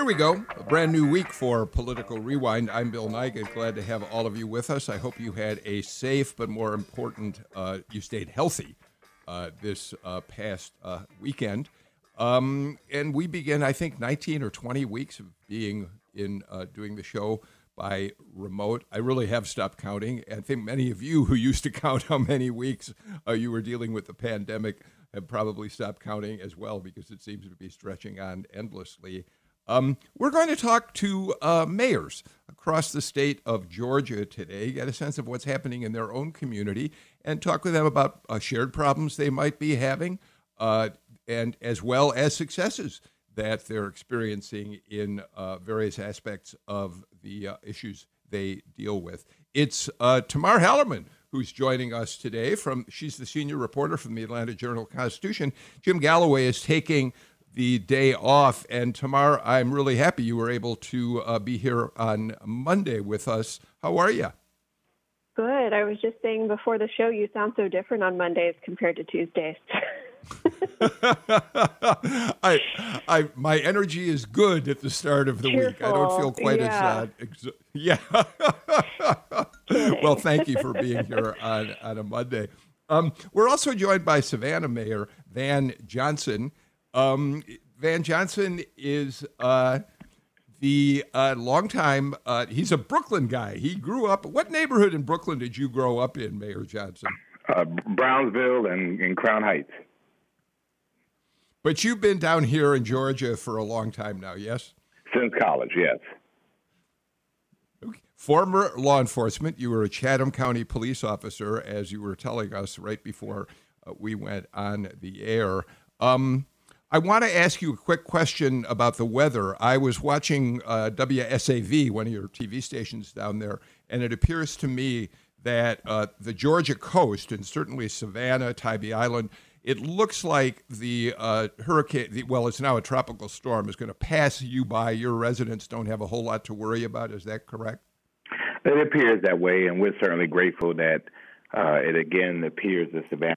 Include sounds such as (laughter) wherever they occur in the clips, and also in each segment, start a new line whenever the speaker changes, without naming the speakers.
Here we go. A brand new week for Political Rewind. I'm Bill Nigut. Glad to have all of you with us. I hope you had a safe, but more important, uh, you stayed healthy uh, this uh, past uh, weekend. Um, and we begin, I think, 19 or 20 weeks of being in uh, doing the show by remote. I really have stopped counting. I think many of you who used to (laughs) count how many weeks uh, you were dealing with the pandemic have probably stopped counting as well because it seems to be stretching on endlessly. Um, we're going to talk to uh, mayors across the state of Georgia today, get a sense of what's happening in their own community, and talk with them about uh, shared problems they might be having, uh, and as well as successes that they're experiencing in uh, various aspects of the uh, issues they deal with. It's uh, Tamar Hallerman who's joining us today from she's the senior reporter from the Atlanta Journal Constitution. Jim Galloway is taking the day off. And Tamar, I'm really happy you were able to uh, be here on Monday with us. How are you?
Good. I was just saying before the show, you sound so different on Mondays compared to Tuesdays. (laughs)
I, I, my energy is good at the start of the
Cheerful.
week. I don't feel quite
yeah.
as, uh, ex- (laughs) yeah. well, thank you for being here on, on a Monday. Um, we're also joined by Savannah Mayor Van Johnson. Um, Van Johnson is uh, the uh, longtime, uh, he's a Brooklyn guy. He grew up, what neighborhood in Brooklyn did you grow up in, Mayor Johnson?
Uh, Brownsville and, and Crown Heights.
But you've been down here in Georgia for a long time now, yes?
Since college, yes.
Okay. Former law enforcement, you were a Chatham County police officer, as you were telling us right before uh, we went on the air. Um, I want to ask you a quick question about the weather. I was watching uh, WSAV, one of your TV stations down there, and it appears to me that uh, the Georgia coast, and certainly Savannah, Tybee Island, it looks like the uh, hurricane, the, well, it's now a tropical storm, is going to pass you by. Your residents don't have a whole lot to worry about. Is that correct?
It appears that way, and we're certainly grateful that uh, it again appears that Savannah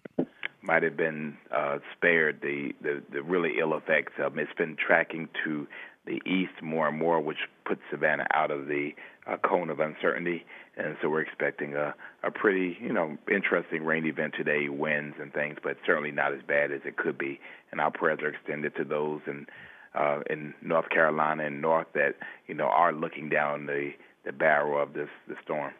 might have been uh, spared the, the, the really ill effects of it. It's been tracking to the east more and more, which puts Savannah out of the uh, cone of uncertainty. And so we're expecting a, a pretty, you know, interesting rain event today, winds and things, but certainly not as bad as it could be. And our prayers are extended to those in uh, in North Carolina and North that you know are looking down the the barrel of this the storm.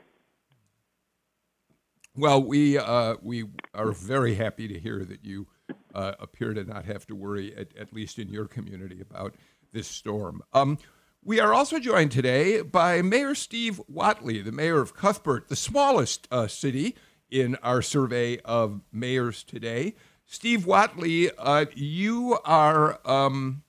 Well, we uh, we are very happy to hear that you uh, appear to not have to worry, at, at, least in your community, about this storm. Um, we are also joined today by Mayor Steve Whatley, the mayor of Cuthbert, the smallest uh, city in our survey of mayors today. Steve Whatley, uh, you are um,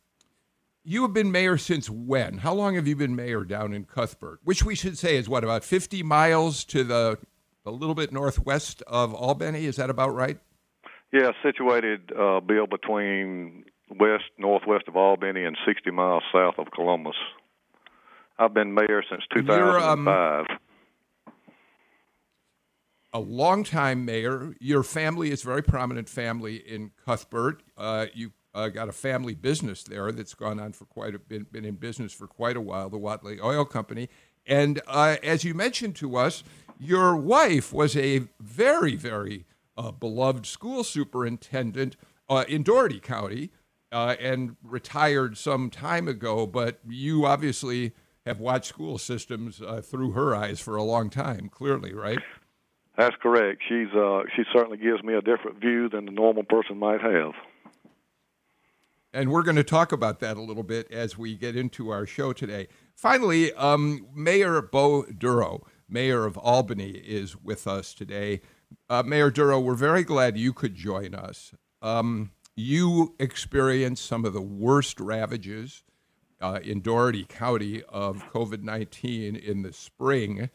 you have been mayor since when? How long have you been mayor down in Cuthbert? Which we should say is what about 50 miles to the a little bit northwest of Albany. Is that about right?
Yeah, situated, uh, Bill, between west, northwest of Albany and 60 miles south of Columbus. I've been mayor since 2005. Um,
a longtime mayor. Your family is a very prominent family in Cuthbert. Uh, you uh, got a family business there that's gone on for quite a been, been in business for quite a while, the Whatley Oil Company. And uh, as you mentioned to us, your wife was a very, very uh, beloved school superintendent uh, in Dougherty County uh, and retired some time ago, but you obviously have watched school systems uh, through her eyes for a long time, clearly, right?
That's correct. She's uh, she certainly gives me a different view than the normal person might have.
And we're going to talk about that a little bit as we get into our show today. Finally, um, Mayor Bo Dorough mayor of Albany, is with us today. Uh, mayor Dorough, we're very glad you could join us. Um, you experienced some of the worst ravages uh, in Dougherty County of COVID 19 in the spring.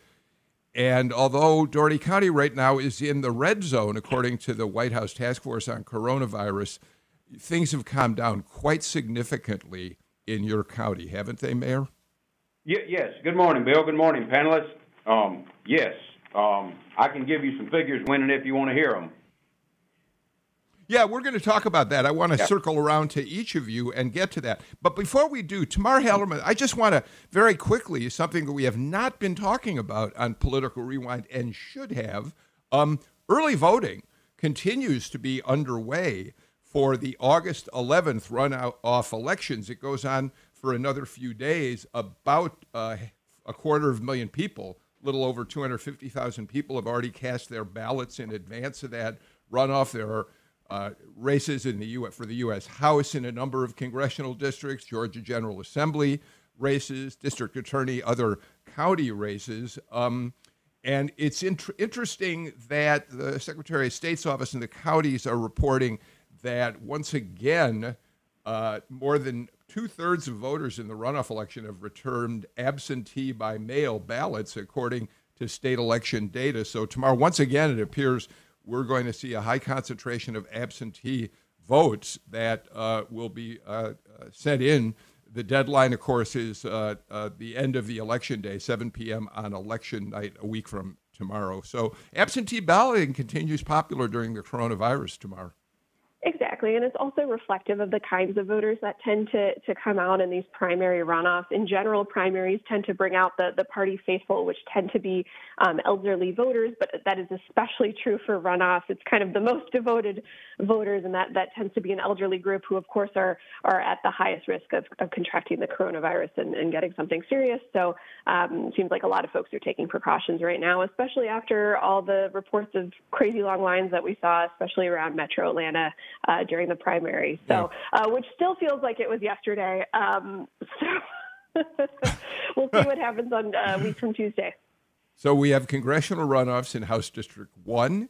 And although Dougherty County right now is in the red zone, according to the White House Task Force on Coronavirus, things have calmed down quite significantly in your county, haven't they, Mayor?
yes. Good morning, Bill. Good morning, panelists. Um, yes, um, I can give you some figures when and if you want to hear them.
Yeah, we're going to talk about that. I want to yeah. circle around to each of you and get to that. But before we do, Tamar Hallerman, I just want to very quickly something that we have not been talking about on Political Rewind and should have. Um, early voting continues to be underway for the August 11th run off elections. It goes on for another few days. About uh, a quarter of a million people, little over 250,000 people, have already cast their ballots in advance of that runoff. There are uh, races in the U- for the U.S. House in a number of congressional districts, Georgia General Assembly races, district attorney, other county races. Um, and it's int- interesting that the Secretary of State's office and the counties are reporting that once again, uh, more than two thirds of voters in the runoff election have returned absentee by mail ballots, according to state election data. So, tomorrow, once again, it appears we're going to see a high concentration of absentee votes that uh, will be uh, uh sent in. The deadline, of course, is uh, uh, the end of the election day, 7 p.m. on election night, a week from tomorrow. So absentee balloting continues popular during the coronavirus Tamar.
Exactly. And it's also reflective of the kinds of voters that tend to, to come out in these primary runoffs. In general, primaries tend to bring out the, the party faithful, which tend to be um, elderly voters, but that is especially true for runoffs. It's kind of the most (laughs) devoted voters, and that, that tends to be an elderly group who, of course, are, are at the highest risk of, of contracting the coronavirus and, and getting something serious. So um, it seems like a lot of folks are taking precautions right now, especially after all the reports of crazy long lines that we saw, especially around metro Atlanta uh, during the primary. So, yeah. uh, which still feels like it was yesterday. Um, (laughs) so we'll see what happens on uh, week from Tuesday.
So we have congressional runoffs in House District 1,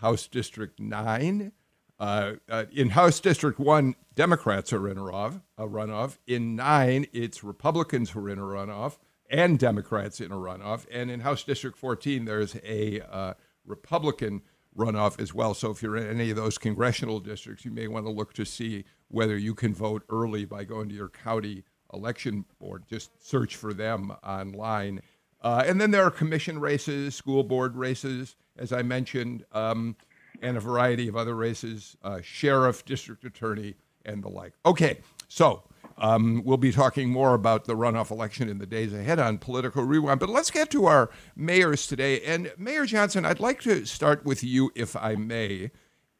House District 9. Uh, uh, in House District 1, Democrats are in a runoff. A runoff. In 9, it's Republicans who are in a runoff and Democrats in a runoff. And in House District 14, there's a uh, Republican runoff as well. So if you're in any of those congressional districts, you may want to look to see whether you can vote early by going to your county election board. Just search for them online. Uh, and then there are commission races, school board races, as I mentioned, um, and a variety of other races, uh, sheriff, district attorney, and the like. Okay, so um, we'll be talking more about the runoff election in the days ahead on Political Rewind. But let's get to our mayors today. And Mayor Johnson, I'd like to start with you, if I may,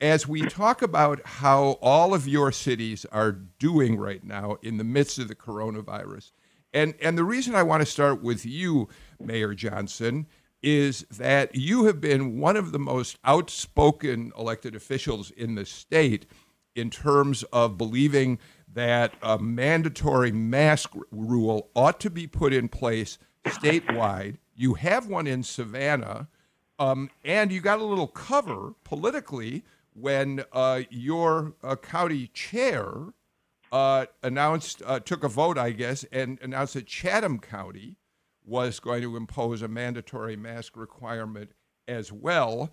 as we talk about how all of your cities are doing right now in the midst of the coronavirus. And, and the reason I want to start with you, Mayor Johnson, is that you have been one of the most outspoken elected officials in the state in terms of believing that a mandatory mask rule ought to be put in place statewide. You have one in Savannah, um, and you got a little cover politically when uh, your uh, county chair uh, announced, uh, took a vote, I guess, and announced that Chatham County was going to impose a mandatory mask requirement as well.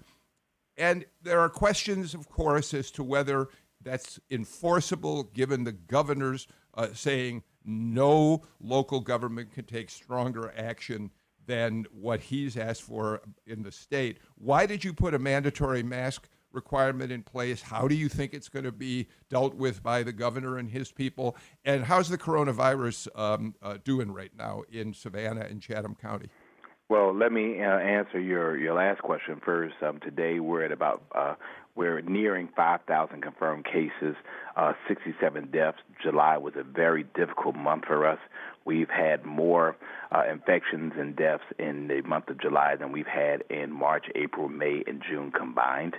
And there are questions, of course, as to whether that's enforceable given the governor's uh, saying no local government can take stronger action than what he's asked for in the state. Why did you put a mandatory mask requirement in place? How do you think it's going to be dealt with by the governor and his people? And how's the coronavirus um, uh, doing right now in Savannah and Chatham County?
Well, let me uh, answer your, your last question first. Um, today we're at about uh, we're nearing 5,000 confirmed cases, uh, 67 deaths. July was a very difficult month for us. We've had more uh, infections and deaths in the month of July than we've had in March, April, May, and June combined.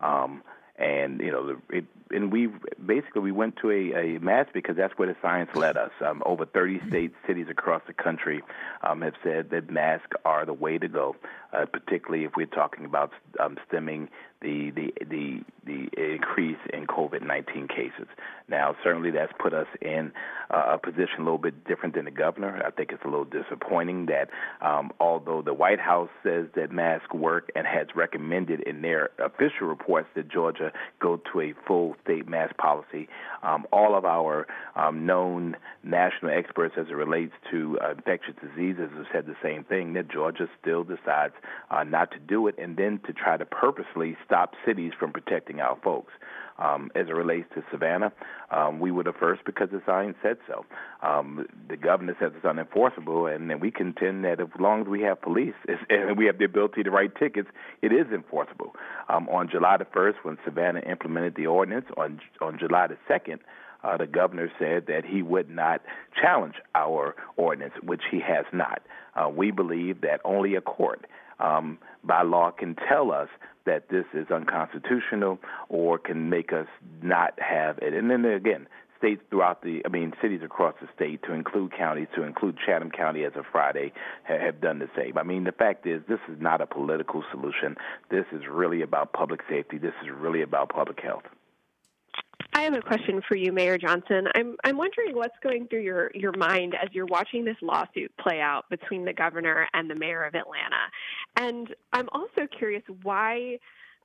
Um, and you know, it, and we basically we went to a, a mask because that's where the science led us. Um, over 30 states, cities across the country um, have said that masks are the way to go, uh, particularly if we're talking about um, stemming the the the the increase in COVID 19 cases. Now, certainly that's put us in a position a little bit different than the governor. I think it's a little disappointing that um, although the White House says that masks work and has recommended in their official reports that Georgia go to a full state mask policy, um, all of our um, known national experts as it relates to uh, infectious diseases have said the same thing that Georgia still decides uh, not to do it and then to try to purposely stop cities from protecting our folks. Um, as it relates to Savannah, um, we were the first because the science said so. Um, the governor says it's unenforceable, and, and we contend that as long as we have police (laughs) and we have the ability to write tickets, it is enforceable. Um, on July the 1st, when Savannah implemented the ordinance, on on July the 2nd, uh, the governor said that he would not challenge our ordinance, which he has not. Uh, we believe that only a court um, by law can tell us that this is unconstitutional or can make us not have it. And then again, states throughout the, I mean, cities across the state, to include counties, to include Chatham County as of Friday, have done the same. I mean, the fact is, this is not a political solution. This is really about public safety. This is really about public health.
I have a question for you, Mayor Johnson. I'm I'm wondering what's going through your your mind as you're watching this lawsuit play out between the governor and the mayor of Atlanta, and I'm also curious why.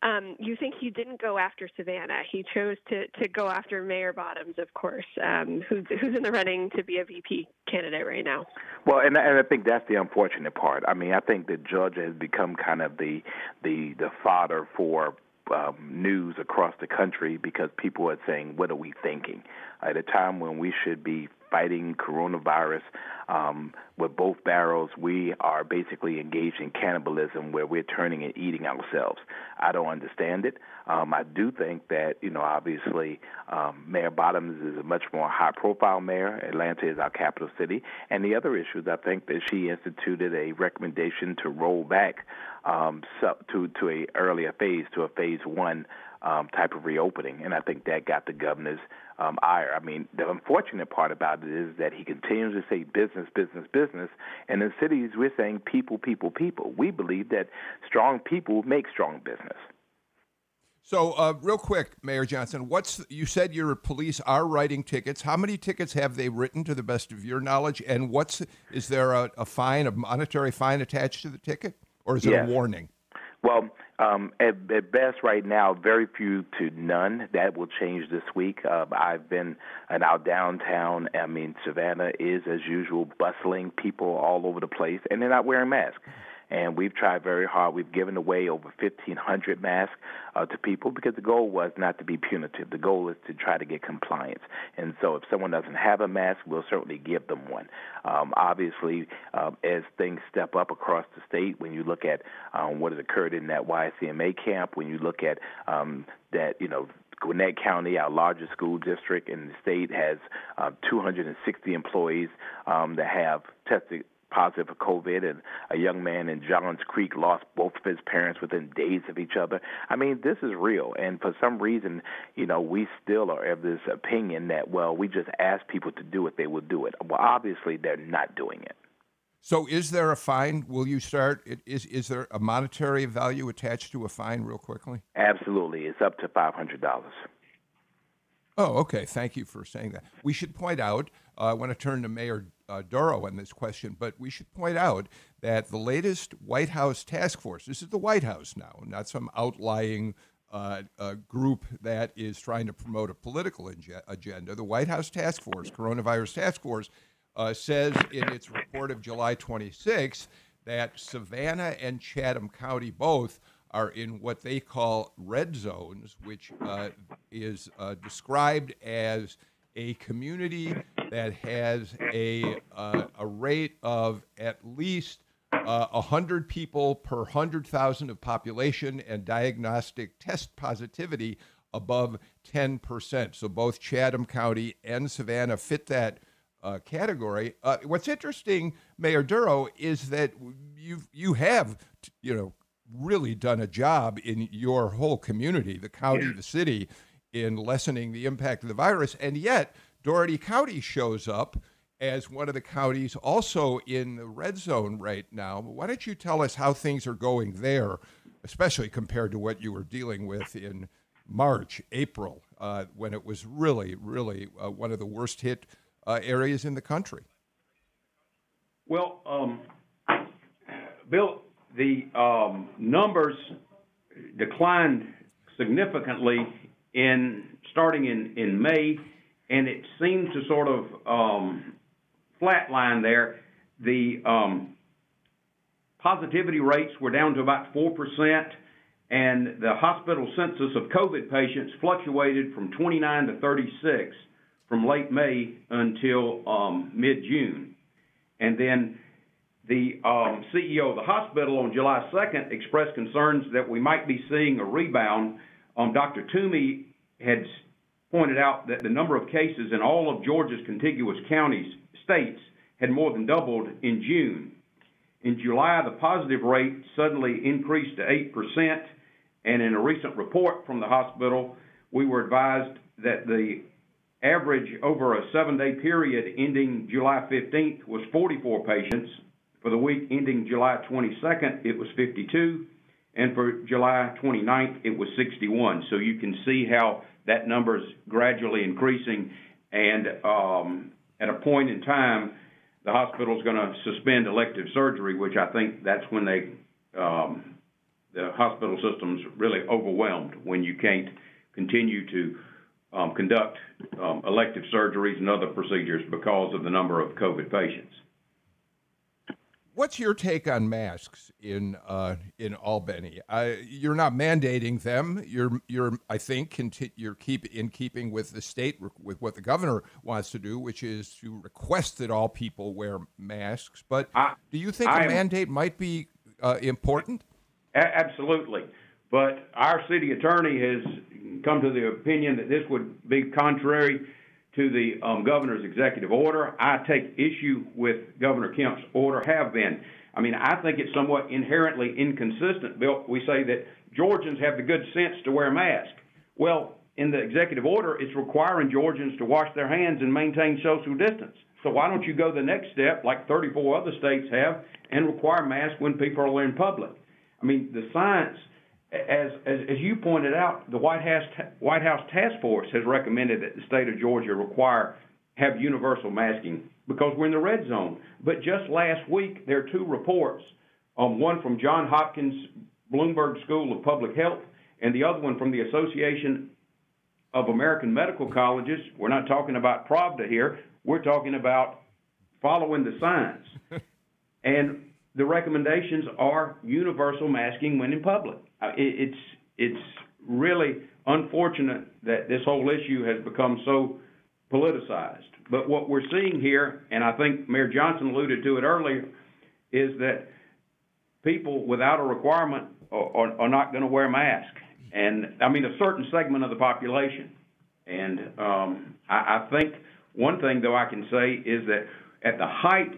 Um, you think he didn't go after Savannah. He chose to, to go after Mayor Bottoms, of course, um, who's, who's in the running to be a VP candidate right now.
Well, and, and I think that's the unfortunate part. I mean, I think that Georgia has become kind of the the the fodder for um, news across the country because people are saying, "What are we thinking?" At a time when we should be fighting coronavirus um, with both barrels, we are basically engaged in cannibalism where we're turning and eating ourselves. I don't understand it. Um, I do think that, you know, obviously um, Mayor Bottoms is a much more high profile mayor. Atlanta is our capital city. And the other issues, I think that she instituted a recommendation to roll back um, so, to, to a earlier phase, to a phase one um, type of reopening. And I think that got the governor's um, ire. I mean, the unfortunate part about it is that he continues to say business, business, business. And in cities, we're saying people, people, people. We believe that strong people make strong business.
So, uh, real quick, Mayor Johnson, what's you said your police are writing tickets? How many tickets have they written, to the best of your knowledge? And what's is there a, a fine, a monetary fine attached to the ticket, or is it
yes.
a warning?
Well, um, at, at, best, right now, very few to none. That will change this week. Uh, I've been in our downtown. I mean, Savannah is, as usual, bustling people all over the place, and they're not wearing masks and we've tried very hard. We've given away over 1,500 masks uh, to people because the goal was not to be punitive. The goal is to try to get compliance. And so, if someone doesn't have a mask, we'll certainly give them one. Um, obviously, uh, as things step up across the state, when you look at um, what has occurred in that YCMA camp, when you look at um, that, you know, Gwinnett County, our largest school district in the state, has uh, 260 employees um, that have tested positive for COVID, and a young man in Johns Creek lost both of his parents within days of each other. I mean, this is real, and for some reason, you know, we still are of this opinion that well, we just ask people to do it, they will do it. Well, obviously, they're not doing it.
So, is there a fine? Will you start? Is is there a monetary value attached to a fine? Real quickly.
Absolutely, it's up to five hundred dollars.
Oh, okay. Thank you for saying that. We should point out. Uh, I want to turn to Mayor uh, Dorough on this question, but we should point out that the latest White House task force, this is the White House now, not some outlying uh, group that is trying to promote a political agenda. The White House task force, coronavirus task force, uh, says in its report of July 26 that Savannah and Chatham County both are in what they call red zones, which uh, is uh, described as a community that has a, uh, a rate of at least uh, 100 people per 100,000 of population and diagnostic test positivity above 10%. So both Chatham County and Savannah fit that uh, category. Uh, what's interesting, Mayor Dorough, is that you you have you know really done a job in your whole community, the county, yeah. the city, in lessening the impact of the virus, and yet Dougherty County shows up as one of the counties also in the red zone right now. Why don't you tell us how things are going there, especially compared to what you were dealing with in March, April, uh, when it was really, really uh, one of the worst hit uh, areas in the country?
Well, um, Bill, the um, numbers declined significantly in starting in, in May, and it seems to sort of um, flatline there. The um, positivity rates were down to about 4%, and the hospital census of COVID patients fluctuated from 29 to 36 from late May until um, mid June. And then the um, CEO of the hospital on July 2nd expressed concerns that we might be seeing a rebound. Um, Dr. Toomey had pointed out that the number of cases in all of Georgia's contiguous counties, states, had more than doubled in June. In July, the positive rate suddenly increased to 8%, and in a recent report from the hospital, we were advised that the average over a seven day period ending July 15th was 44 patients. For the week ending July 22nd, it was 52. And for July 29th, it was 61. So you can see how that number is gradually increasing. And um, at a point in time, the hospital is going to suspend elective surgery, which I think that's when they, um, the hospital system's really overwhelmed when you can't continue to um, conduct um, elective surgeries and other procedures because of the number of COVID patients.
What's your take on masks in uh, in Albany? Uh, you're not mandating them. You're you're I think conti- you're keep in keeping with the state with what the governor wants to do, which is to request that all people wear masks. But I, do you think a mandate might be uh, important?
A- absolutely. But our city attorney has come to the opinion that this would be contrary to the um, governor's executive order. I take issue with Governor Kemp's order, have been. I mean, I think it's somewhat inherently inconsistent. Bill, we say that Georgians have the good sense to wear a mask. Well, in the executive order, it's requiring Georgians to wash their hands and maintain social distance. So why don't you go the next step, like 34 other states have, and require masks when people are in public? I mean, the science as, as, as you pointed out, the White House White House Task Force has recommended that the state of Georgia require have universal masking because we're in the red zone. But just last week, there are two reports, um, one from John Hopkins Bloomberg School of Public Health, and the other one from the Association of American Medical Colleges. We're not talking about Pravda here. We're talking about following the science. (laughs) and the recommendations are universal masking when in public. It's it's really unfortunate that this whole issue has become so politicized. But what we're seeing here, and I think Mayor Johnson alluded to it earlier, is that people without a requirement are, are, are not going to wear masks. And I mean, a certain segment of the population. And um, I, I think one thing, though, I can say is that at the height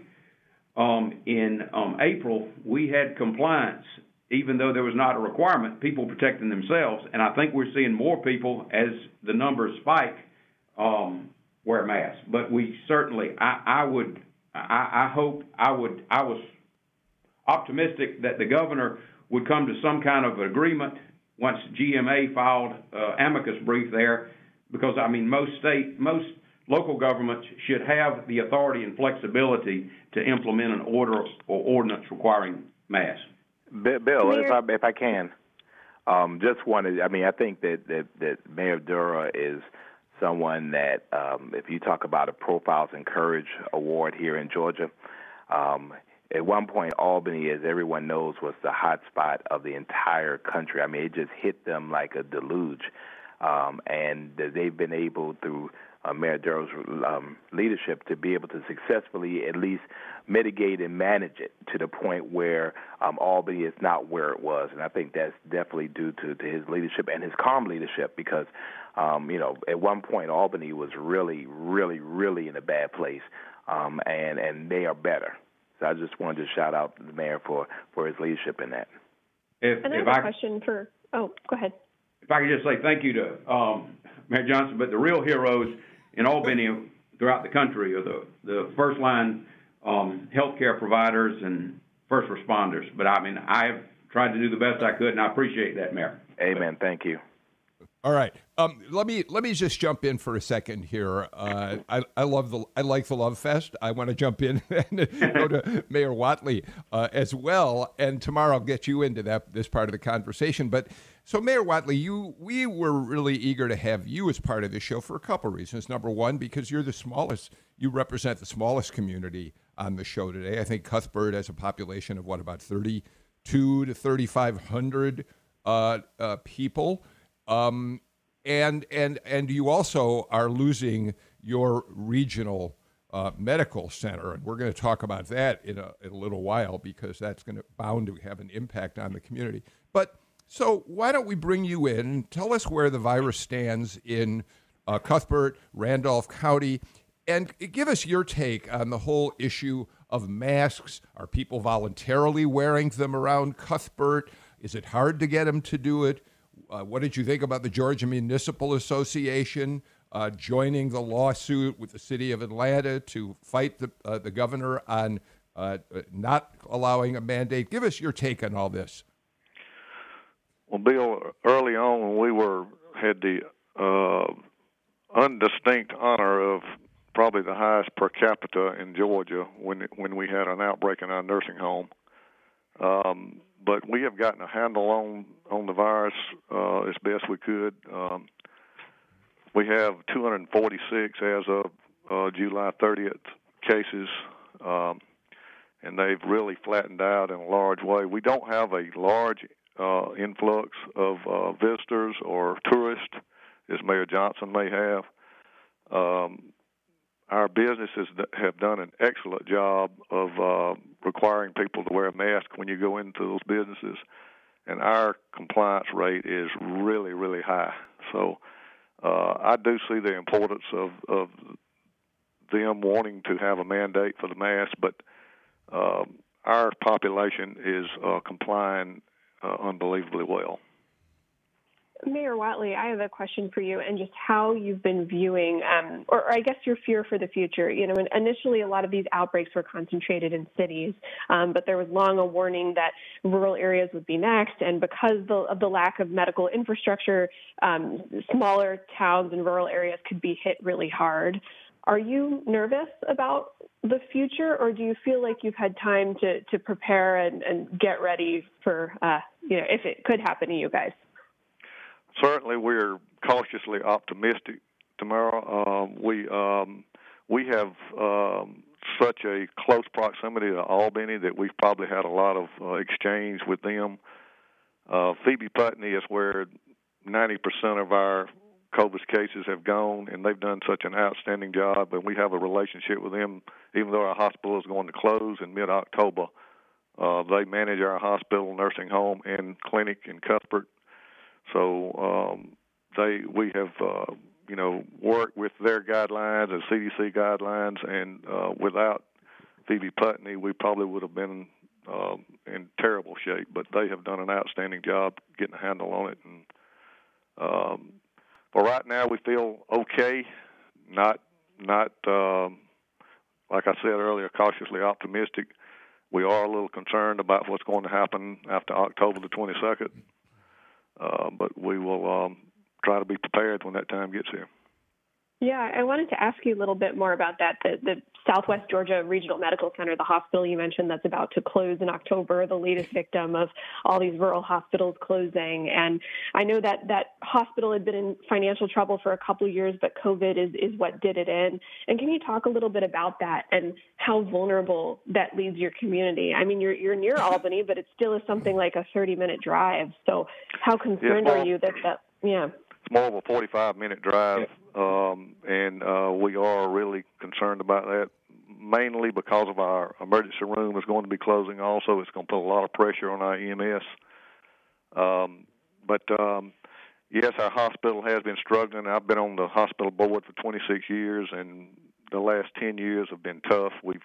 um, in um, April, we had compliance even though there was not a requirement, people protecting themselves. And I think we're seeing more people as the numbers spike um, wear masks. But we certainly, I, I would, I, I hope, I would, I was optimistic that the governor would come to some kind of agreement once GMA filed uh, amicus brief there, because I mean most state, most local governments should have the authority and flexibility to implement an order or ordinance requiring masks.
Bill, Mayor. if I if I can, um, just wanted. I mean, I think that that, that Mayor Dorough is someone that, um, if you talk about a Profiles in Courage award here in Georgia, um, at one point Albany, as everyone knows, was the hot spot of the entire country. I mean, it just hit them like a deluge, um, and they've been able through uh, Mayor Dorough's um, leadership to be able to successfully at least mitigate and manage it to the point where um, Albany is not where it was. And I think that's definitely due to, to his leadership and his calm leadership because, um, you know, at one point Albany was really, really, really in a bad place, um, and, and they are better. So I just wanted to shout out the mayor for, for his leadership in that.
If, and I have a I, question for, oh, go ahead.
If I could just say thank you to um, Mayor Johnson, but the real heroes in Albany throughout the country are the, the first line um, healthcare providers and first responders. But I mean, I've tried to do the best I could, and I appreciate that, Mayor.
Amen. Thank you.
All right. Um, let me let me just jump in for a second here. Uh, I, I love the I like the Love Fest. I want to jump in (laughs) and go to Mayor Whatley uh, as well. And Tamar I'll get you into that this part of the conversation. But so Mayor Whatley, you we were really eager to have you as part of the show for a couple reasons. Number one, because you're the smallest. You represent the smallest community on the show today. I think Cuthbert has a population of what about thirty two to thirty five hundred uh, uh, people. Um, and and and you also are losing your regional uh, medical center, and we're going to talk about that in a, in a little while because that's going to bound to have an impact on the community. But so why don't we bring you in tell us where the virus stands in uh, Cuthbert, Randolph County, and give us your take on the whole issue of masks. Are people voluntarily wearing them around Cuthbert? Is it hard to get them to do it? Uh, what did you think about the Georgia Municipal Association uh, joining the lawsuit with the city of Atlanta to fight the uh, the governor on uh, not allowing a mandate? Give us your take on all this.
Well, Bill, early on we were had the uh, undistinct honor of probably the highest per capita in Georgia when when we had an outbreak in our nursing home. Um, but we have gotten a handle on on the virus uh, as best we could. Um, we have 246 as of uh, July 30th cases, um, and they've really flattened out in a large way. We don't have a large uh, influx of uh, visitors or tourists, as Mayor Johnson may have. Um, our businesses have done an excellent job of uh, requiring people to wear a mask when you go into those businesses, and our compliance rate is really, really high. So uh, I do see the importance of, of them wanting to have a mandate for the mask, but um, our population is uh, complying uh, unbelievably well.
Mayor Whatley, I have a question for you and just how you've been viewing, um, or, or, I guess your fear for the future. You know, initially a lot of these outbreaks were concentrated in cities, um, but there was long a warning that rural areas would be next. And because the, of the lack of medical infrastructure, um, smaller towns and rural areas could be hit really hard. Are you nervous about the future, or do you feel like you've had time to, to prepare and, and get ready for, uh, you know, if it could happen to you guys?
certainly we're cautiously optimistic Tamar. Um, we um, we have um, such a close proximity to Albany that we've probably had a lot of uh, exchange with them. Uh, Phoebe Putney is where 90% of our COVID cases have gone, and they've done such an outstanding job. And we have a relationship with them, even though our hospital is going to close in mid-October. Uh, they manage our hospital, nursing home, and clinic in Cuthbert so um, they we have uh, you know worked with their guidelines and CDC guidelines, and uh, without Phoebe Putney, we probably would have been uh, in terrible shape. But they have done an outstanding job getting a handle on it, and um, for right now we feel okay. Not not um, like I said earlier, cautiously optimistic. We are a little concerned about what's going to happen after October the 22nd. Uh, but we will um, try to be prepared when that time gets here.
Yeah, I wanted to ask you a little bit more about that. The, the, Southwest Georgia Regional Medical Center, the hospital you mentioned that's about to close in October, the latest victim of all these rural hospitals closing. And I know that that hospital had been in financial trouble for a couple of years, but COVID is, is what did it in. And can you talk a little bit about that and how vulnerable that leaves your community? I mean, you're, you're near Albany, but it still is something like a 30 minute drive. So how concerned are you that that, yeah?
It's more of a 45 minute drive, um, and uh, we are really concerned about that. Mainly because of our emergency room is going to be closing. Also, it's going to put a lot of pressure on our EMS. Um, but um, yes, our hospital has been struggling. I've been on the hospital board for 26 years, and the last 10 years have been tough. We've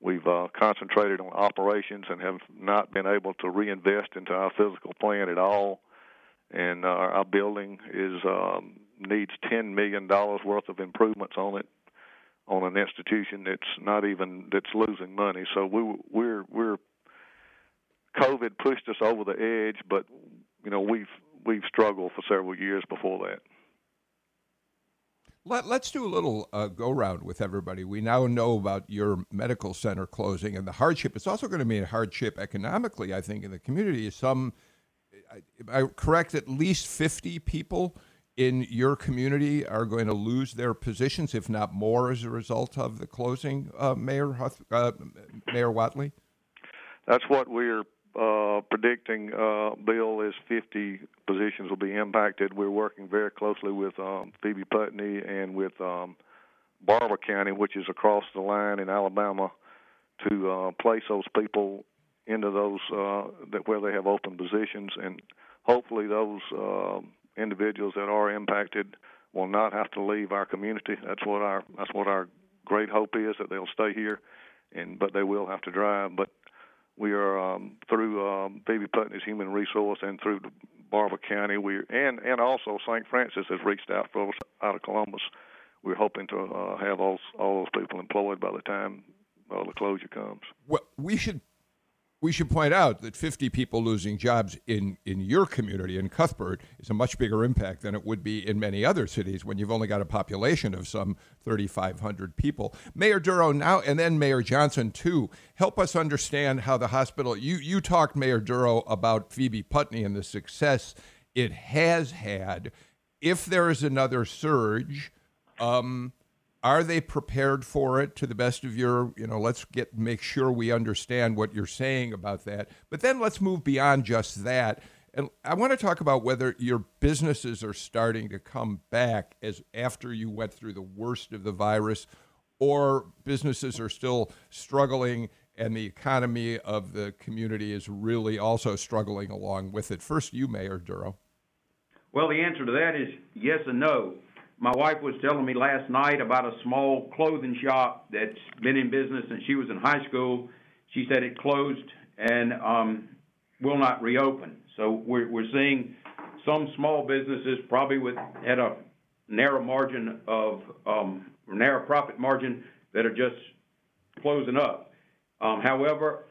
we've uh, concentrated on operations and have not been able to reinvest into our physical plant at all and uh, our building is um, needs ten million dollars worth of improvements on it on an institution that's not even that's losing money. So we we're we're COVID pushed us over the edge, but you know we've we've struggled for several years before that.
Let, us do a little uh, go round with everybody. We now know about your medical center closing and the hardship. It's also going to be a hardship economically, I think, in the community. Some, I, I correct, at least 50 people in your community are going to lose their positions, if not more, as a result of the closing, uh, Mayor uh, Mayor Whatley?
That's what we're uh, predicting, uh, Bill, is 50 positions will be impacted. We're working very closely with um, Phoebe Putney and with um, Barbour County, which is across the line in Alabama, to uh, place those people into those uh, that where they have open positions, and hopefully those uh, individuals that are impacted will not have to leave our community. That's what our that's what our great hope is that they'll stay here, and but they will have to drive. But we are um, through um, Phoebe Putney's Human Resource and through Barbour County. We and and also St. Francis has reached out for us out of Columbus. We're hoping to uh, have all all those people employed by the time uh, the closure comes.
Well, we should we should point out that 50 people losing jobs in, in your community in Cuthbert is a much bigger impact than it would be in many other cities when you've only got a population of some 3,500 people. Mayor Dorough now, and then Mayor Johnson too, help us understand how the hospital. You you talked, Mayor Dorough, about Phoebe Putney and the success it has had. If there is another surge. Um, are they prepared for it to the best of your you know let's get make sure we understand what you're saying about that. But then let's move beyond just that. And i want to talk about whether your businesses are starting to come back as after you went through the worst of the virus or businesses are still struggling and the economy of the community is really also struggling along with it. First you mayor dorough
well the answer to that is yes and no my wife was telling me last night about a small clothing shop that's been in business since she was in high school. She said it closed and um, will not reopen. So we're, we're seeing some small businesses probably with at a narrow margin of um, narrow profit margin that are just closing up. Um, however,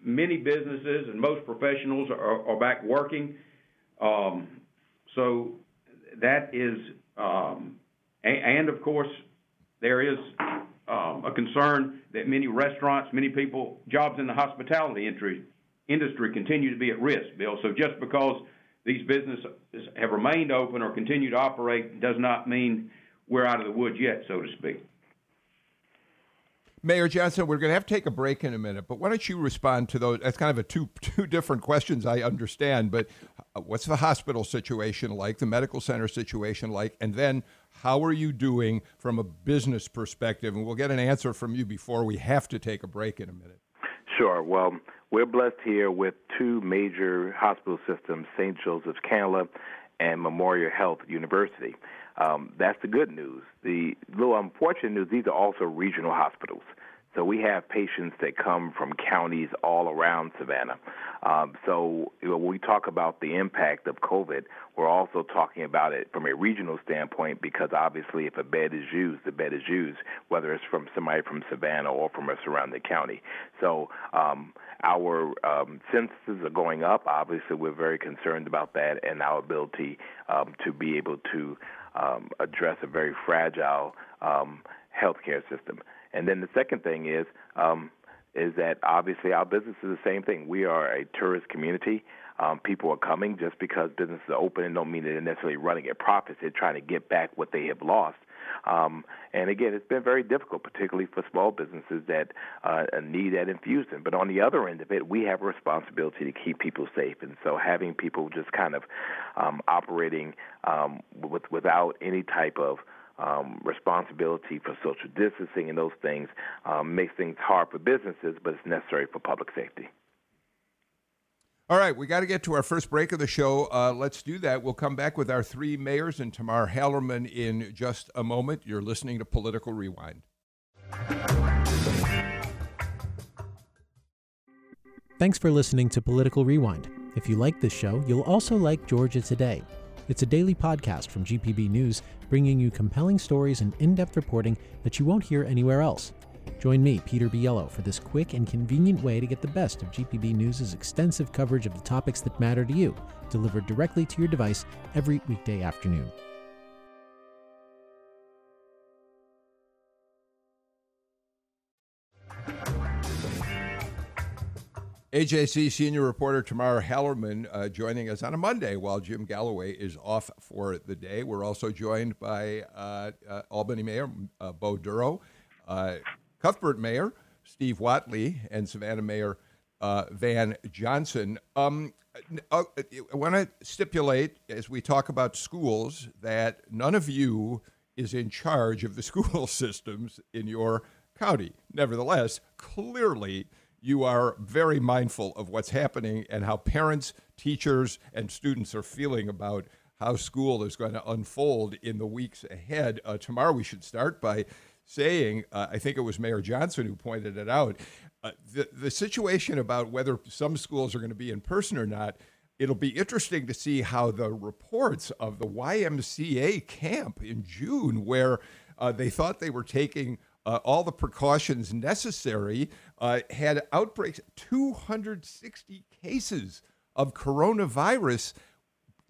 many businesses and most professionals are, are back working. Um, so that is um, and, and, of course, there is um, a concern that many restaurants, many people, jobs in the hospitality industry, industry continue to be at risk, Bill. So just because these businesses have remained open or continue to operate does not mean we're out of the woods yet, so to speak.
Mayor Johnson, we're going to have to take a break in a minute, but why don't you respond to those? That's kind of a two (laughs) two different questions. I understand, but uh, what's the hospital situation like, the medical center situation like, and then how are you doing from a business perspective? And we'll get an answer from you before we have to take a break in a minute.
Sure. Well, we're blessed here with two major hospital systems, St. Joseph's Candler and Memorial Health University. Um, that's the good news. The little unfortunate news, these are also regional hospitals. So we have patients that come from counties all around Savannah. Um, so you know, when we talk about the impact of COVID, we're also talking about it from a regional standpoint because obviously, if a bed is used, the bed is used, whether it's from somebody from Savannah or from a surrounding county. So um, our um, censuses are going up. Obviously, we're very concerned about that and our ability um, to be able to um, address a very fragile um, healthcare system. And then the second thing is um, is that obviously our business is the same thing. We are a tourist community. Um, people are coming just because businesses are open and don't mean they're necessarily running at profits. They're trying to get back what they have lost. Um, and again, it's been very difficult, particularly for small businesses that uh, need that infusion. But on the other end of it, we have a responsibility to keep people safe. And so having people just kind of um, operating um, with, without any type of um, responsibility for social distancing and those things um, makes things hard for businesses, but it's necessary for public safety.
All right, we got to get to our first break of the show. Uh, let's do that. We'll come back with our three mayors and Tamar Hallerman in just a moment. You're listening to Political Rewind.
Thanks for listening to Political Rewind. If you like this show, you'll also like Georgia Today. It's a daily podcast from GPB News, bringing you compelling stories and in depth reporting that you won't hear anywhere else. Join me, Peter Biello, for this quick and convenient way to get the best of GPB News' extensive coverage of the topics that matter to you, delivered directly to your device every weekday afternoon.
AJC senior reporter Tamar Hallerman uh, joining us on a Monday while Jim Galloway is off for the day. We're also joined by uh, uh, Albany Mayor uh, Bo uh, Cuthbert Mayor Steve Whatley and Savannah Mayor uh, Van Johnson. Um, I want to stipulate as we talk about schools that none of you is in charge of the (laughs) school systems in your county. Nevertheless, clearly you are very mindful of what's happening and how parents, teachers, and students are feeling about how school is going to unfold in the weeks ahead. Uh, Tamar, we should start by saying, uh, I think it was Mayor Johnson who pointed it out, uh, the, the situation about whether some schools are going to be in person or not. It'll be interesting to see how the reports of the YMCA camp in June, where uh, they thought they were taking uh, all the precautions necessary, uh, had outbreaks, 260 cases of coronavirus,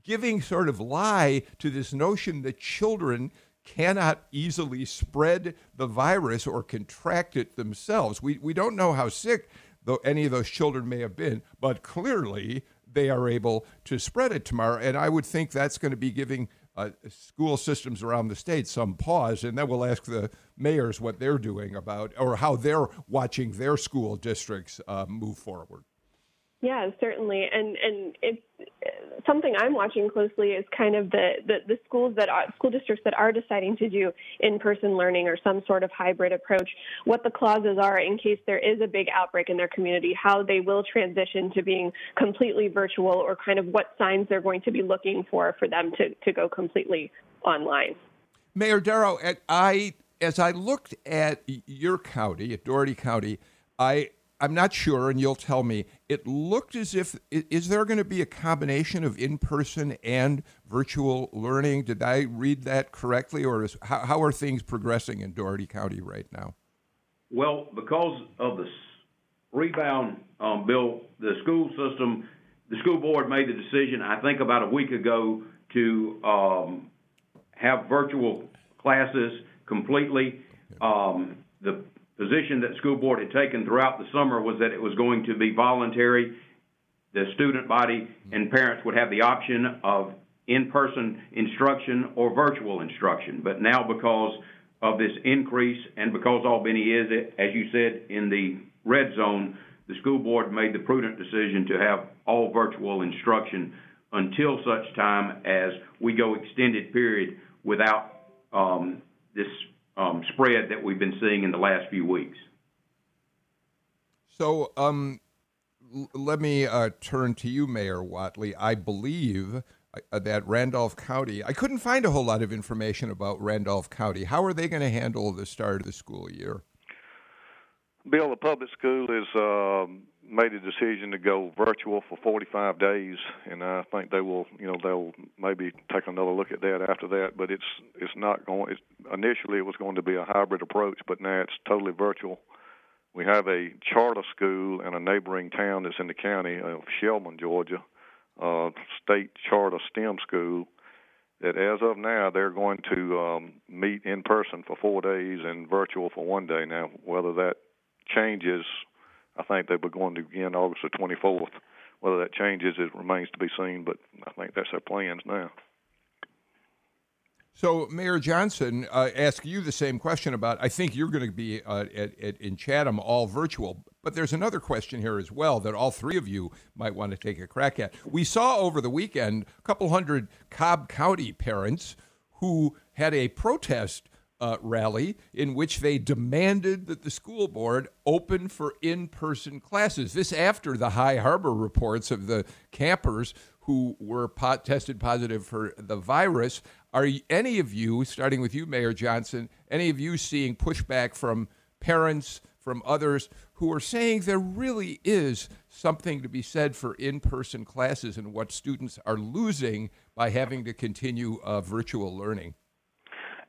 giving sort of lie to this notion that children cannot easily spread the virus or contract it themselves. We, we don't know how sick though any of those children may have been, but clearly they are able to spread it Tamar. And I would think that's going to be giving uh, school systems around the state some pause, and then we'll ask the mayors what they're doing about or how they're watching their school districts uh, move forward.
Yeah, certainly, and and it's something I'm watching closely is kind of the, the, the schools that are school districts that are deciding to do in-person learning or some sort of hybrid approach. What the clauses are in case there is a big outbreak in their community, how they will transition to being completely virtual, or kind of what signs they're going to be looking for for them to to go completely online.
Mayor Dorough, I as I looked at your county, at Dougherty County, I I'm not sure, and you'll tell me. It looked as if is there going to be a combination of in-person and virtual learning? Did I read that correctly, or is, how, how are things progressing in Dougherty County right now?
Well, because of the rebound um, bill, the school system, the school board made the decision, I think about a week ago, to um, have virtual classes completely. Um, the position that school board had taken throughout the summer was that it was going to be voluntary. The student body and parents would have the option of in-person instruction or virtual instruction. But now because of this increase and because Albany is, as you said, in the red zone, the school board made the prudent decision to have all virtual instruction until such time as we go extended period without um, this spread that we've been seeing in the last few weeks.
So, um, l- let me uh, turn to you, Mayor Whatley. I believe uh, that Randolph County, I couldn't find a whole lot of information about Randolph County. How are they going to handle the start of the school year?
Bill, the public school is uh, made a decision to go virtual for 45 days, and I think they will, you know, they'll maybe take another look at that after that. But it's it's not going. It's, initially, it was going to be a hybrid approach, but now it's totally virtual. We have a charter school in a neighboring town that's in the county of Shellman, Georgia, uh, state charter STEM school. That as of now, they're going to um, meet in person for four days and virtual for one day. Now, whether that changes, I think they were going to begin August the 24th. Whether that changes, it remains to be seen, but I think that's their plans now.
So, Mayor Johnson, uh, ask you the same question about. I think you're going to be uh, at, at, in Chatham all virtual, but there's another question here as well that all three of you might want to take a crack at. We saw over the weekend a couple hundred Cobb County parents who had a protest uh, rally in which they demanded that the school board open for in person classes. This after the High Harbour reports of the campers who were pot- tested positive for the virus. Are any of you, starting with you, Mayor Johnson, any of you seeing pushback from parents, from others who are saying there really is something to be said for in person classes and what students are losing by having to continue uh, virtual learning?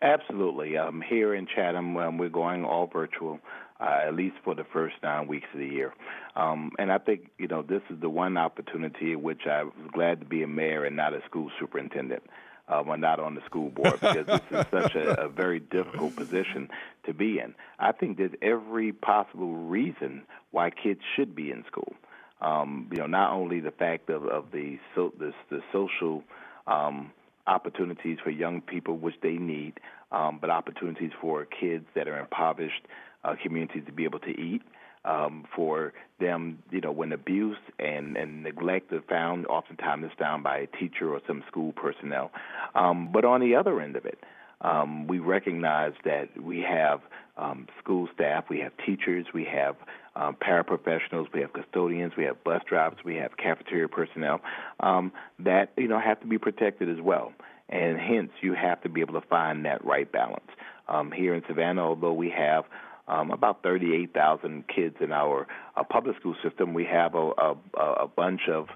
Absolutely. Um, here in Chatham, um, we're going all virtual. uh, at least for the first nine weeks of the year. Um, and I think you know this is the one opportunity in which I was glad to be a mayor and not a school superintendent. Uh, when not on the school board (laughs) because this is such a, a very difficult position to be in. I think there's every possible reason why kids should be in school. Um, you know, not only the fact of, of the so the, the social um, opportunities for young people, which they need, um, but opportunities for kids that are impoverished uh, communities to be able to eat. Um, for them, you know, when abuse and, and neglect is found, oftentimes it's found by a teacher or some school personnel. Um, but on the other end of it, um, we recognize that we have um, school staff, we have teachers, we have um, paraprofessionals, we have custodians, we have bus drivers, we have cafeteria personnel um, that you know have to be protected as well. And hence, you have to be able to find that right balance. Um, here in Savannah, although we have um, about 38,000 kids in our uh, public school system, we have a, a, a bunch of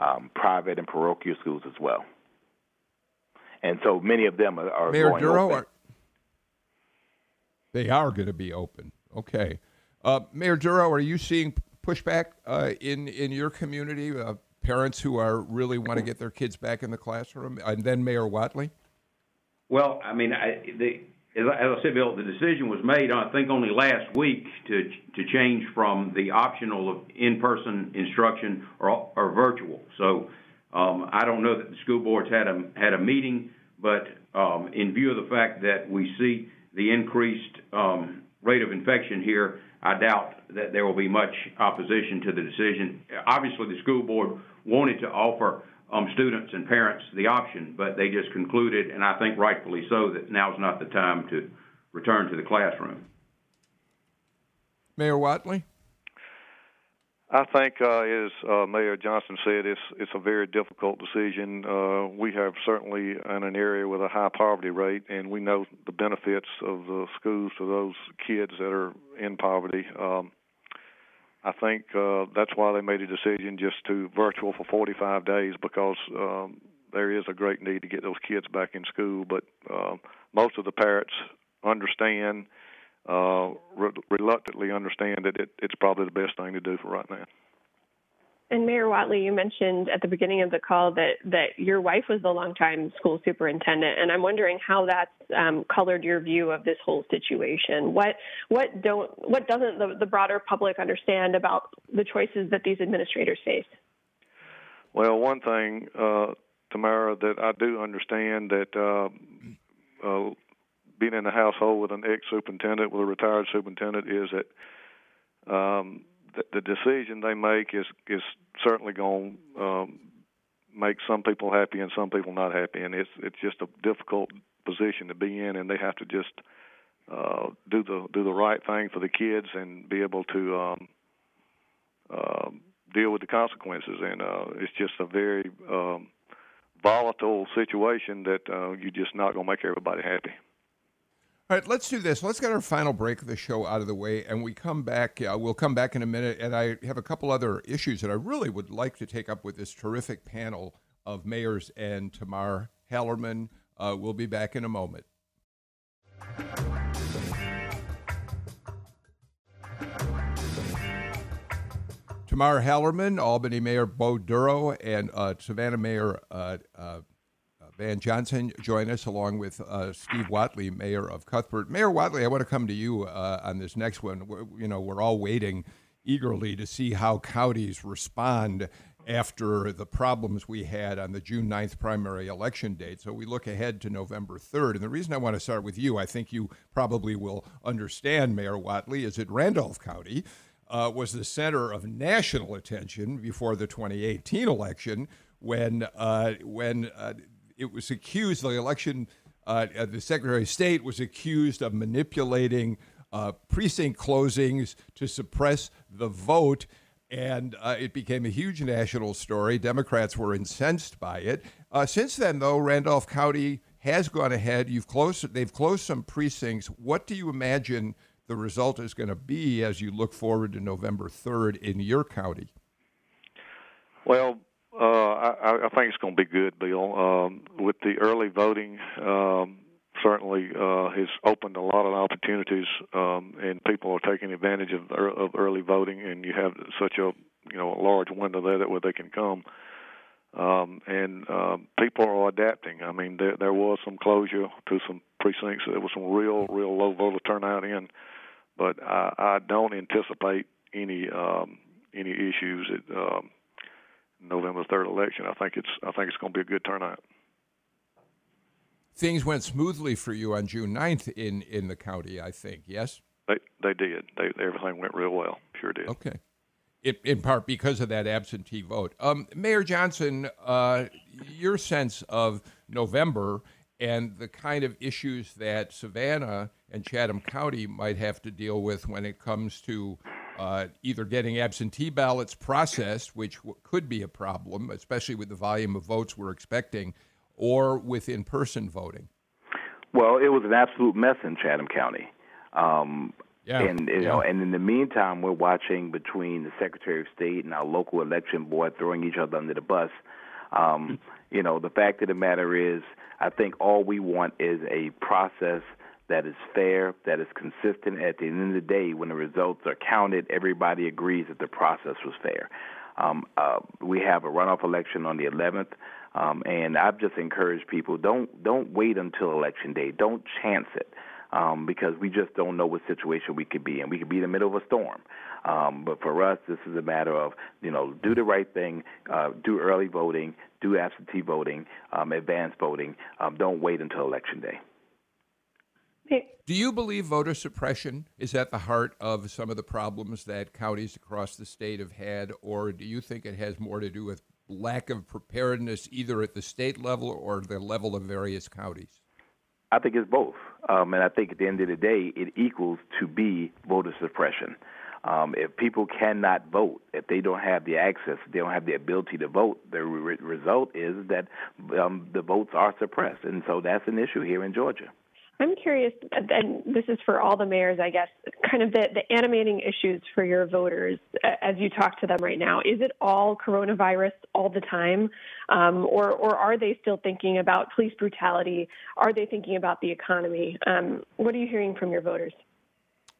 um, private and parochial schools as well. And so many of them are, are
Mayor
going
Dorough,
open.
are, they are going to be open. Okay. Uh, Mayor Dorough, are you seeing pushback uh, in in your community? Uh, parents who are really want to get their kids back in the classroom, and then Mayor Whatley.
Well, I mean, I, the, as, I, as I said, Bill, the decision was made, I think, only last week to to change from the optional of in-person instruction or, or virtual. So um, I don't know that the school boards had a had a meeting, but um, in view of the fact that we see the increased um, rate of infection here, I doubt that there will be much opposition to the decision. Obviously, the school board wanted to offer um, students and parents the option, but they just concluded, and I think rightfully so, that now is not the time to return to the classroom.
Mayor Whatley.
I think, uh, as uh, Mayor Johnson said, it's it's a very difficult decision. Uh, we have certainly in an area with a high poverty rate, and we know the benefits of the schools to those kids that are in poverty. Um, I think uh, that's why they made a decision just to virtual for 45 days because um, there is a great need to get those kids back in school. But uh, most of the parents understand uh, re- reluctantly understand that it, it's probably the best thing to do for right now.
And Mayor Whatley, you mentioned at the beginning of the call that, that your wife was the longtime school superintendent, and I'm wondering how that's um, colored your view of this whole situation. What what don't what doesn't the, the broader public understand about the choices that these administrators face?
Well, one thing, uh, Tamar, that I do understand that uh, uh, being in a household with an ex superintendent, with a retired superintendent, is that um, the, the decision they make is is certainly going to um, make some people happy and some people not happy, and it's it's just a difficult position to be in, and they have to just uh, do the do the right thing for the kids and be able to um, uh, deal with the consequences. And uh, it's just a very um, volatile situation that uh, you're just not going to make everybody happy.
All right, let's do this. Let's get our final break of the show out of the way, and we come back. Uh, we'll come back in a minute, and I have a couple other issues that I really would like to take up with this terrific panel of mayors and Tamar Hallerman. Uh, we'll be back in a moment. Tamar Hallerman, Albany Mayor Bo Dorough, and uh, Savannah Mayor uh, uh, Van Johnson join us along with uh, Steve Whatley, Mayor of Cuthbert. Mayor Whatley, I want to come to you uh, on this next one. We're, you know, we're all waiting eagerly to see how counties respond after the problems we had on the June 9th primary election date. So we look ahead to November 3rd. And the reason I want to start with you, I think you probably will understand, Mayor Whatley, is that Randolph County uh, was the center of national attention before the 2018 election when uh, when uh, it was accused the election. Uh, the Secretary of State was accused of manipulating uh, precinct closings to suppress the vote, and uh, it became a huge national story. Democrats were incensed by it. Uh, since then, though, Randolph County has gone ahead. You've closed. They've closed some precincts. What do you imagine the result is going to be as you look forward to November third in your county?
Well, uh, I, I think it's going to be good, Bill. Um, with the early voting, um, certainly uh, has opened a lot of opportunities, um, and people are taking advantage of, of early voting. And you have such a you know a large window there that where they can come, um, and uh, people are adapting. I mean, there there was some closure to some precincts. There was some real real low voter turnout in, but I, I don't anticipate any um, any issues at um, November third election. I think it's I think it's going to be a good turnout
things went smoothly for you on June 9th in, in the county, I think, yes?
They, they did. They, everything went real well. Sure did.
Okay. In, in part because of that absentee vote. Um, Mayor Johnson, uh, your sense of November and the kind of issues that Savannah and Chatham County might have to deal with when it comes to uh, either getting absentee ballots processed, which w- could be a problem, especially with the volume of votes we're expecting, or with in person voting?
Well, it was an absolute mess in Chatham County. Um,
yeah,
and you
yeah.
know, and in the meantime, we're watching between the Secretary of State and our local election board throwing each other under the bus. Um, you know, the fact of the matter is, I think all we want is a process that is fair, that is consistent. At the end of the day, when the results are counted, everybody agrees that the process was fair. Um, uh, we have a runoff election on the 11th. Um, and I've just encouraged people don't don't wait until election day. Don't chance it. Um, because we just don't know what situation we could be in. We could be in the middle of a storm. Um, but for us, this is a matter of, you know, do the right thing, uh, do early voting, do absentee voting, um, advance voting. Um, don't wait until election day.
Do you believe voter suppression is at the heart of some of the problems that counties across the state have had, or do you think it has more to do with lack of preparedness either at the state level or the level of various counties?
I think it's both. Um, and I think at the end of the day, it equals to be voter suppression. Um, if people cannot vote, if they don't have the access, they don't have the ability to vote, the re- result is that um, the votes are suppressed. And so that's an issue here in Georgia.
I'm curious, and this is for all the mayors, I guess, kind of the, the animating issues for your voters as you talk to them right now. Is it all coronavirus all the time? Um, or, or are they still thinking about police brutality? Are they thinking about the economy? Um, what are you hearing from your voters?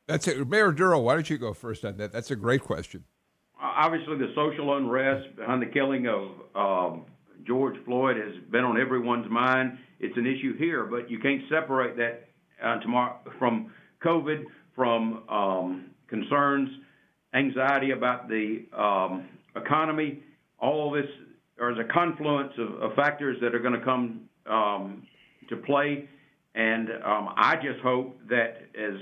That's it. Mayor Dorough, why don't you go first on that? That's a great question.
Obviously, the social unrest behind the killing of um, George Floyd has been on everyone's mind it's an issue here, but you can't separate that uh, Tamar from COVID, from um, concerns, anxiety about the um, economy. All this, there's a confluence of, of factors that are going to come um, to play, and um, I just hope that, as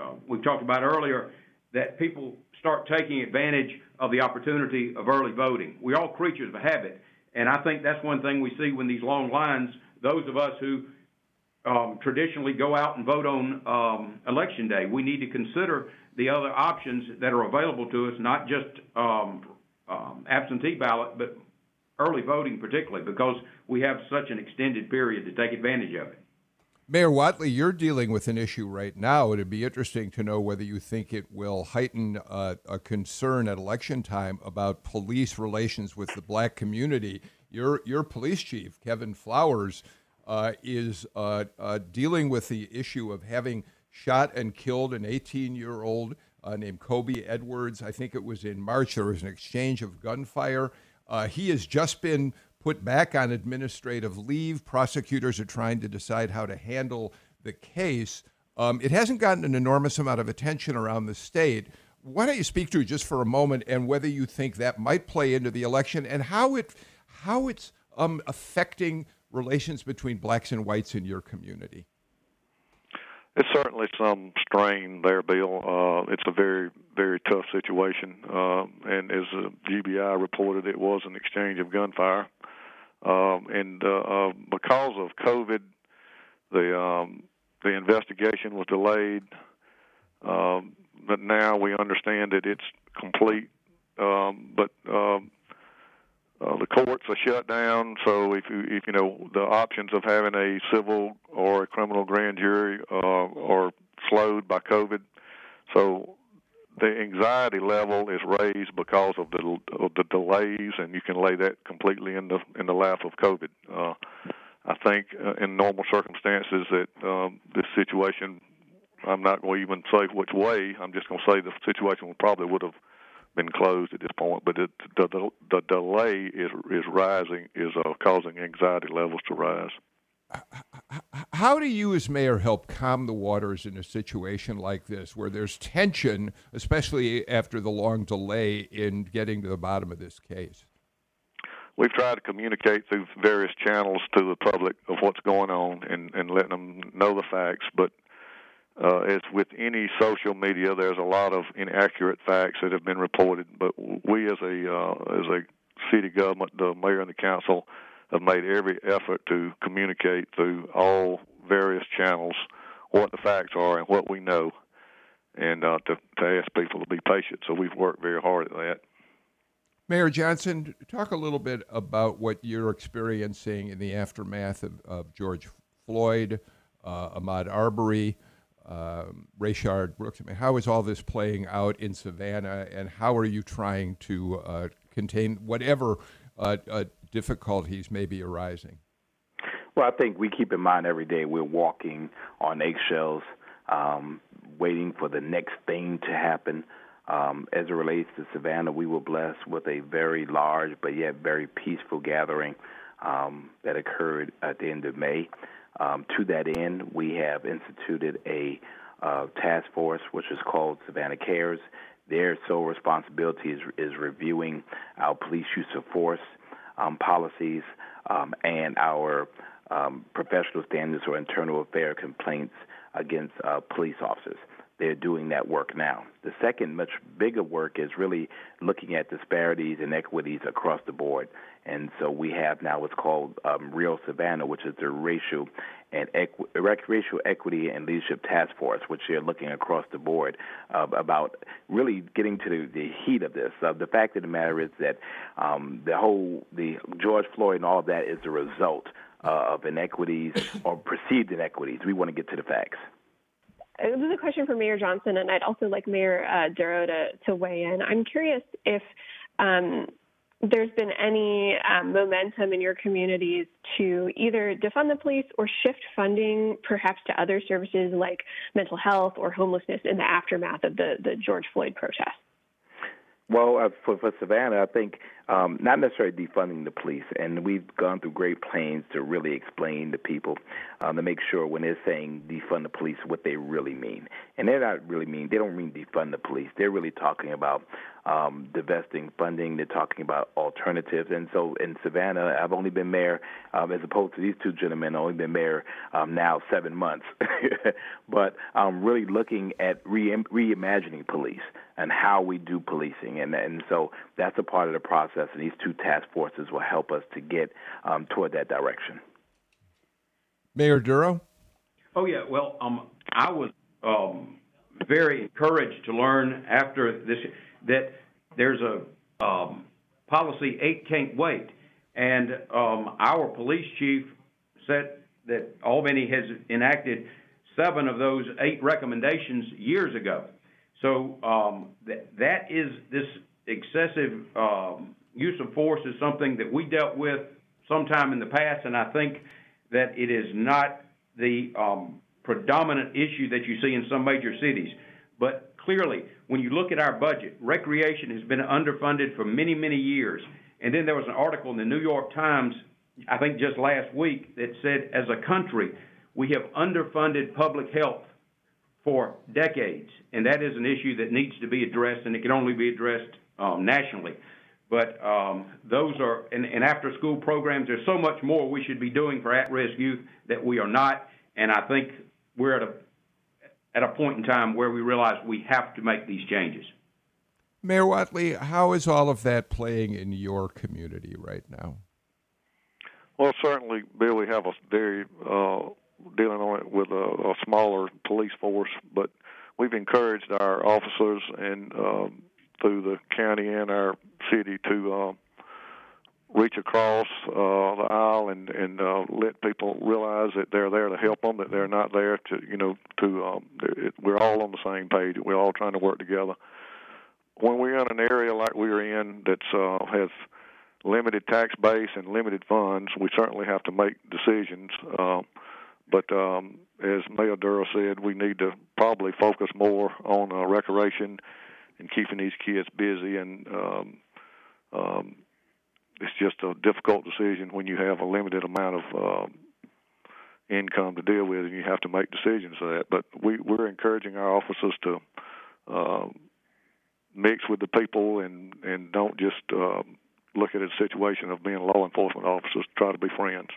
uh, we talked about earlier, that people start taking advantage of the opportunity of early voting. We're all creatures of habit, and I think that's one thing we see when these long lines those of us who um, traditionally go out and vote on um, election day. We need to consider the other options that are available to us, not just um, um, absentee ballot, but early voting particularly, because we have such an extended period to take advantage of it.
Mayor Whatley, you're dealing with an issue right now. It'd be interesting to know whether you think it will heighten uh, a concern at election time about police relations with the black community your your police chief, Kevin Flowers, uh, is uh, uh, dealing with the issue of having shot and killed an 18 year old uh, named Kobe Edwards. I think it was in March. There was an exchange of gunfire. Uh, he has just been put back on administrative leave. Prosecutors are trying to decide how to handle the case. Um, it hasn't gotten an enormous amount of attention around the state. Why don't you speak to it just for a moment and whether you think that might play into the election and how it how it's um, affecting relations between blacks and whites in your community.
It's certainly some strain there, Bill. Uh, it's a very, very tough situation. Uh, and as the GBI reported, it was an exchange of gunfire. Um, and uh, uh, because of COVID, the um, the investigation was delayed. Um, but now we understand that it's complete. Um, but um, uh, the courts are shut down, so if you if you know the options of having a civil or a criminal grand jury uh, are slowed by COVID, so the anxiety level is raised because of the of the delays, and you can lay that completely in the in the lap of COVID. Uh, I think uh, in normal circumstances that um, this situation, I'm not going to even say which way. I'm just going to say the situation probably would have been closed at this point. But it, the, the the delay is is rising, is uh, causing anxiety levels to rise.
How do you, as mayor, help calm the waters in a situation like this, where there's tension, especially after the long delay in getting to the bottom of this case?
we've tried to communicate through various channels to the public of what's going on and, and letting them know the facts. But uh, as with any social media, there's a lot of inaccurate facts that have been reported. But we, as a uh, as a city government, the mayor and the council, have made every effort to communicate through all various channels what the facts are and what we know, and uh, to to ask people to be patient. So we've worked very hard at that.
Mayor Johnson, talk a little bit about what you're experiencing in the aftermath of, of George Floyd, uh, Ahmaud Arbery, uh, Rayshard Brooks. I mean, how is all this playing out in Savannah, and how are you trying to uh, contain whatever uh, uh, difficulties may be arising?
Well, I think we keep in mind every day we're walking on eggshells, um, waiting for the next thing to happen. Um, as it relates to Savannah, we were blessed with a very large but yet very peaceful gathering um, that occurred at the end of May. Um, to that end, we have instituted a uh, task force which is called Savannah Cares. Their sole responsibility is, is reviewing our police use of force um, policies um, and our um, professional standards or internal affair complaints against uh, police officers they're doing that work now. The second, much bigger work is really looking at disparities and equities across the board. And so we have now what's called um, Real Savannah, which is the racial and equ- racial equity and leadership task force, which they're looking across the board uh, about really getting to the, the heat of this. Uh, the fact of the matter is that um, the whole the George Floyd and all of that is the result uh, of inequities or perceived inequities. We want to get to the facts.
This is a question for Mayor Johnson, and I'd also like Mayor uh, Dorough to, to weigh in. I'm curious if um, there's been any um, momentum in your communities to either defund the police or shift funding perhaps to other services like mental health or homelessness in the aftermath of the, the George Floyd protests.
Well, uh, for, for Savannah, I think um, not necessarily defunding the police, and we've gone through great pains to really explain to people um, to make sure when they're saying defund the police, what they really mean. And they're not really mean they don't mean defund the police. They're really talking about um, divesting funding. They're talking about alternatives. And so in Savannah, I've only been mayor, um, as opposed to these two gentlemen, I've only been mayor um, now seven months. (laughs) but I'm really looking at re- reimagining police and how we do policing. And, and so that's a part of the process, and these two task forces will help us to get um, toward that direction.
Mayor Dorough?
Oh, yeah. Well, um, I was um, very encouraged to learn after this that there's a um, policy eight can't wait, and um, our police chief said that Albany has enacted seven of those eight recommendations years ago. So um, that that is this excessive um, use of force is something that we dealt with sometime in the past, and I think that it is not the um, predominant issue that you see in some major cities. But clearly, when you look at our budget, recreation has been underfunded for many, many years. And then there was an article in the New York Times, I think just last week, that said, as a country, we have underfunded public health for decades. And that is an issue that needs to be addressed, and it can only be addressed um, nationally. But um, those are, and, and after school programs, there's so much more we should be doing for at risk youth that we are not. And I think we're at a at a point in time where we realize we have to make these changes.
Mayor Whatley, how is all of that playing in your community right now?
Well, certainly, Bill, we have a very uh, dealing on it with a, a smaller police force, but we've encouraged our officers and um, through the county and our city to uh, reach across uh, the aisle and and uh, let people realize that they're there to help them, that they're not there to you know to um, it, we're all on the same page. We're all trying to work together. When we're in an area like we're in that's uh, has limited tax base and limited funds, we certainly have to make decisions. Uh, but um, as Mayor Dorough said, we need to probably focus more on uh, recreation and keeping these kids busy. And um, um, it's just a difficult decision when you have a limited amount of uh, income to deal with, and you have to make decisions of that. But we, we're encouraging our officers to uh, mix with the people and and don't just uh, look at a situation of being law enforcement officers. Try to be friends.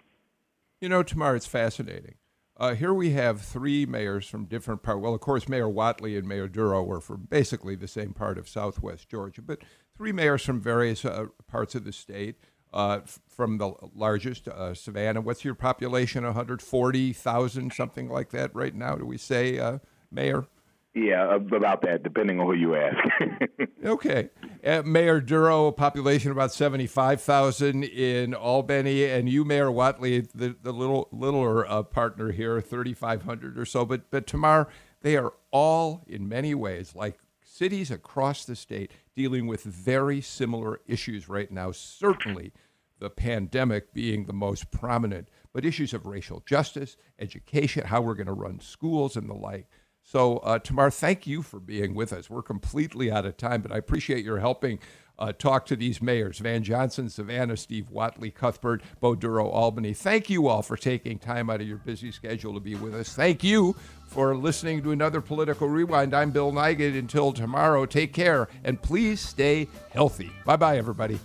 You know, Tamar it's fascinating. Uh, here we have three mayors from different parts. Well, of course, Mayor Whatley and Mayor Dorough were from basically the same part of Southwest Georgia, but three mayors from various uh, parts of the state. Uh, f- from the largest, uh, Savannah. What's your population? 140,000, something like that right now, do we say, uh, Mayor?
Yeah, about that, depending on who you ask. (laughs)
okay. Uh, Mayor Dorough, population about 75,000 in Albany, and you, Mayor Whatley, the, the little littler uh, partner here, 3,500 or so. But, but Tamar, they are all, in many ways, like cities across the state, dealing with very similar issues right now. Certainly, the pandemic being the most prominent, but issues of racial justice, education, how we're going to run schools, and the like. So, uh, Tamar, thank you for being with us. We're completely out of time, but I appreciate your helping uh, talk to these mayors Van Johnson, Savannah, Steve Whatley, Cuthbert, Bo Dorough, Albany. Thank you all for taking time out of your busy schedule to be with us. Thank you for listening to another Political Rewind. I'm Bill Nigut. Until tomorrow, take care and please stay healthy. Bye bye, everybody.